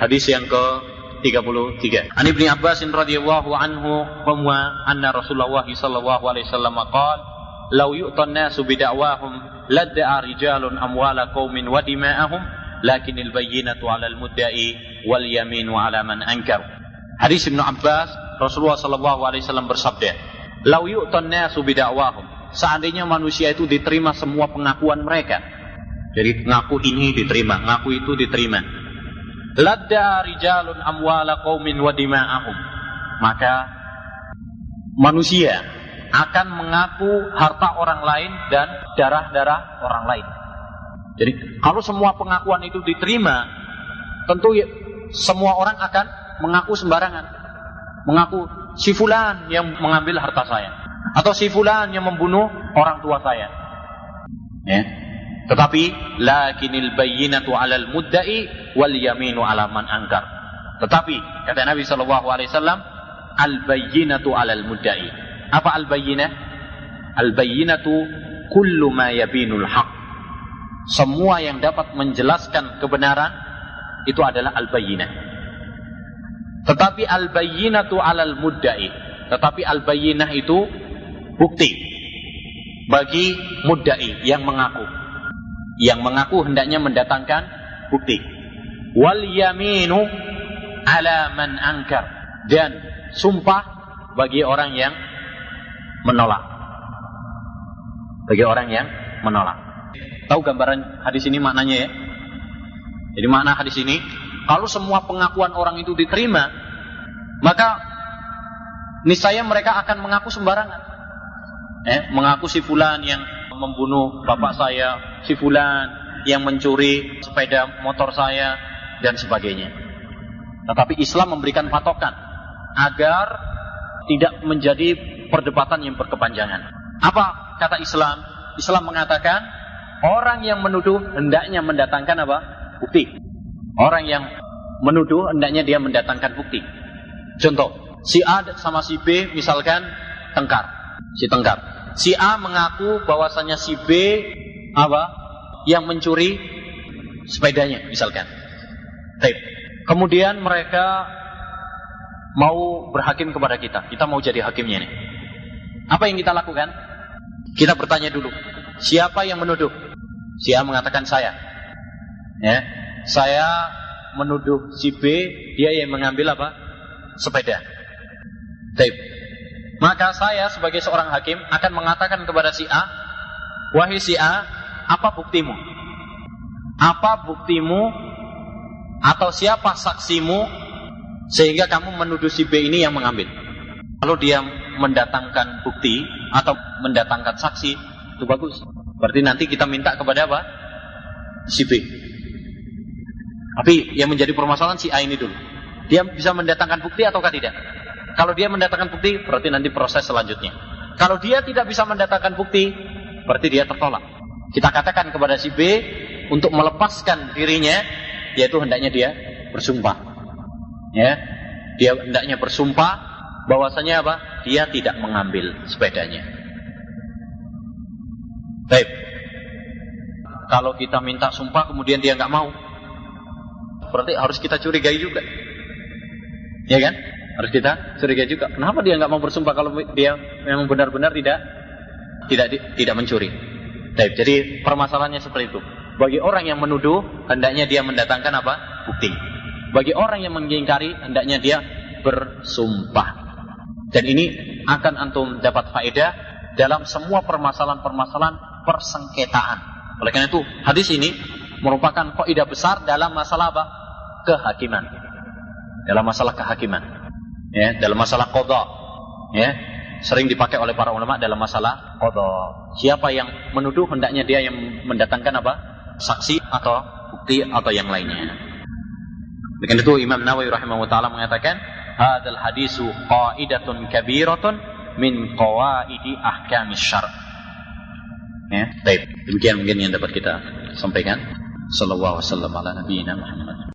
Hadis yang ke 33. An Ibnu Abbas radhiyallahu anhu qamwa anna Rasulullah sallallahu alaihi wasallam qala law yu'tan nasu bid'awahum ladda'a rijalun amwala qaumin wa dima'ahum lakinil bayyinatu 'alal mudda'i wal yaminu 'ala man ankar. Hadis Ibnu Abbas Rasulullah sallallahu alaihi wasallam bersabda, "Lau yu'tan nasu bid'awahum." Seandainya manusia itu diterima semua pengakuan mereka. Jadi ngaku ini diterima, ngaku itu diterima. Ladda rijalun amwala qaumin wa dima'ahum. Maka manusia akan mengaku harta orang lain dan darah-darah orang lain. Jadi kalau semua pengakuan itu diterima, tentu ya, semua orang akan mengaku sembarangan mengaku si fulan yang mengambil harta saya atau si fulan yang membunuh orang tua saya. Ya. Tetapi lakinil bayyinatu 'alal mudda'i wal yaminu 'ala man angkar. Tetapi kata Nabi sallallahu alaihi wasallam al bayyinatu 'alal mudda'i. Apa al bayyinah? Al bayyinatu kullu ma yabinul haq. Semua yang dapat menjelaskan kebenaran itu adalah al bayyinah. Tetapi al-bayyinatu 'alal mudda'i. Tetapi al-bayyinah itu bukti bagi mudda'i yang mengaku. Yang mengaku hendaknya mendatangkan bukti. Wal yaminu 'ala man angkar. Dan sumpah bagi orang yang menolak. Bagi orang yang menolak. Tahu gambaran hadis ini maknanya ya? Jadi makna hadis ini kalau semua pengakuan orang itu diterima, maka niscaya mereka akan mengaku sembarangan. Eh, mengaku si fulan yang membunuh bapak saya, si fulan yang mencuri sepeda motor saya dan sebagainya. Tetapi Islam memberikan patokan agar tidak menjadi perdebatan yang berkepanjangan. Apa kata Islam? Islam mengatakan orang yang menuduh hendaknya mendatangkan apa? Bukti. Orang yang menuduh hendaknya dia mendatangkan bukti. Contoh, si A sama si B misalkan tengkar, si tengkar. Si A mengaku bahwasanya si B apa yang mencuri sepedanya misalkan. Taip. Kemudian mereka mau berhakim kepada kita. Kita mau jadi hakimnya nih. Apa yang kita lakukan? Kita bertanya dulu, siapa yang menuduh? Si A mengatakan saya. Ya, saya menuduh si B, dia yang mengambil apa? Sepeda. Taib. Maka saya sebagai seorang hakim akan mengatakan kepada si A, wahai si A, apa buktimu? Apa buktimu atau siapa saksimu sehingga kamu menuduh si B ini yang mengambil? Kalau dia mendatangkan bukti atau mendatangkan saksi, itu bagus. Berarti nanti kita minta kepada apa? Si B. Tapi yang menjadi permasalahan si A ini dulu. Dia bisa mendatangkan bukti ataukah tidak? Kalau dia mendatangkan bukti, berarti nanti proses selanjutnya. Kalau dia tidak bisa mendatangkan bukti, berarti dia tertolak. Kita katakan kepada si B untuk melepaskan dirinya, yaitu hendaknya dia bersumpah. Ya, dia hendaknya bersumpah bahwasanya apa? Dia tidak mengambil sepedanya. Baik. Kalau kita minta sumpah kemudian dia nggak mau, berarti harus kita curigai juga. Ya kan? Harus kita curigai juga. Kenapa dia nggak mau bersumpah kalau dia memang benar-benar tidak tidak tidak mencuri? Baik, jadi permasalahannya seperti itu. Bagi orang yang menuduh, hendaknya dia mendatangkan apa? Bukti. Bagi orang yang mengingkari, hendaknya dia bersumpah. Dan ini akan antum dapat faedah dalam semua permasalahan-permasalahan persengketaan. Oleh karena itu, hadis ini merupakan kaidah besar dalam masalah apa? kehakiman. Dalam masalah kehakiman. Ya, dalam masalah qada. Ya, sering dipakai oleh para ulama dalam masalah qada. Siapa yang menuduh hendaknya dia yang mendatangkan apa? saksi atau bukti atau yang lainnya. Dengan itu Imam Nawawi rahimahullah taala mengatakan, "Hadzal hadisu qaidatun kabiratun min qawaidi ahkamis syar'." Ya, baik. Demikian mungkin yang dapat kita sampaikan. Sallallahu alaihi wasallam ala nabiyina Muhammad.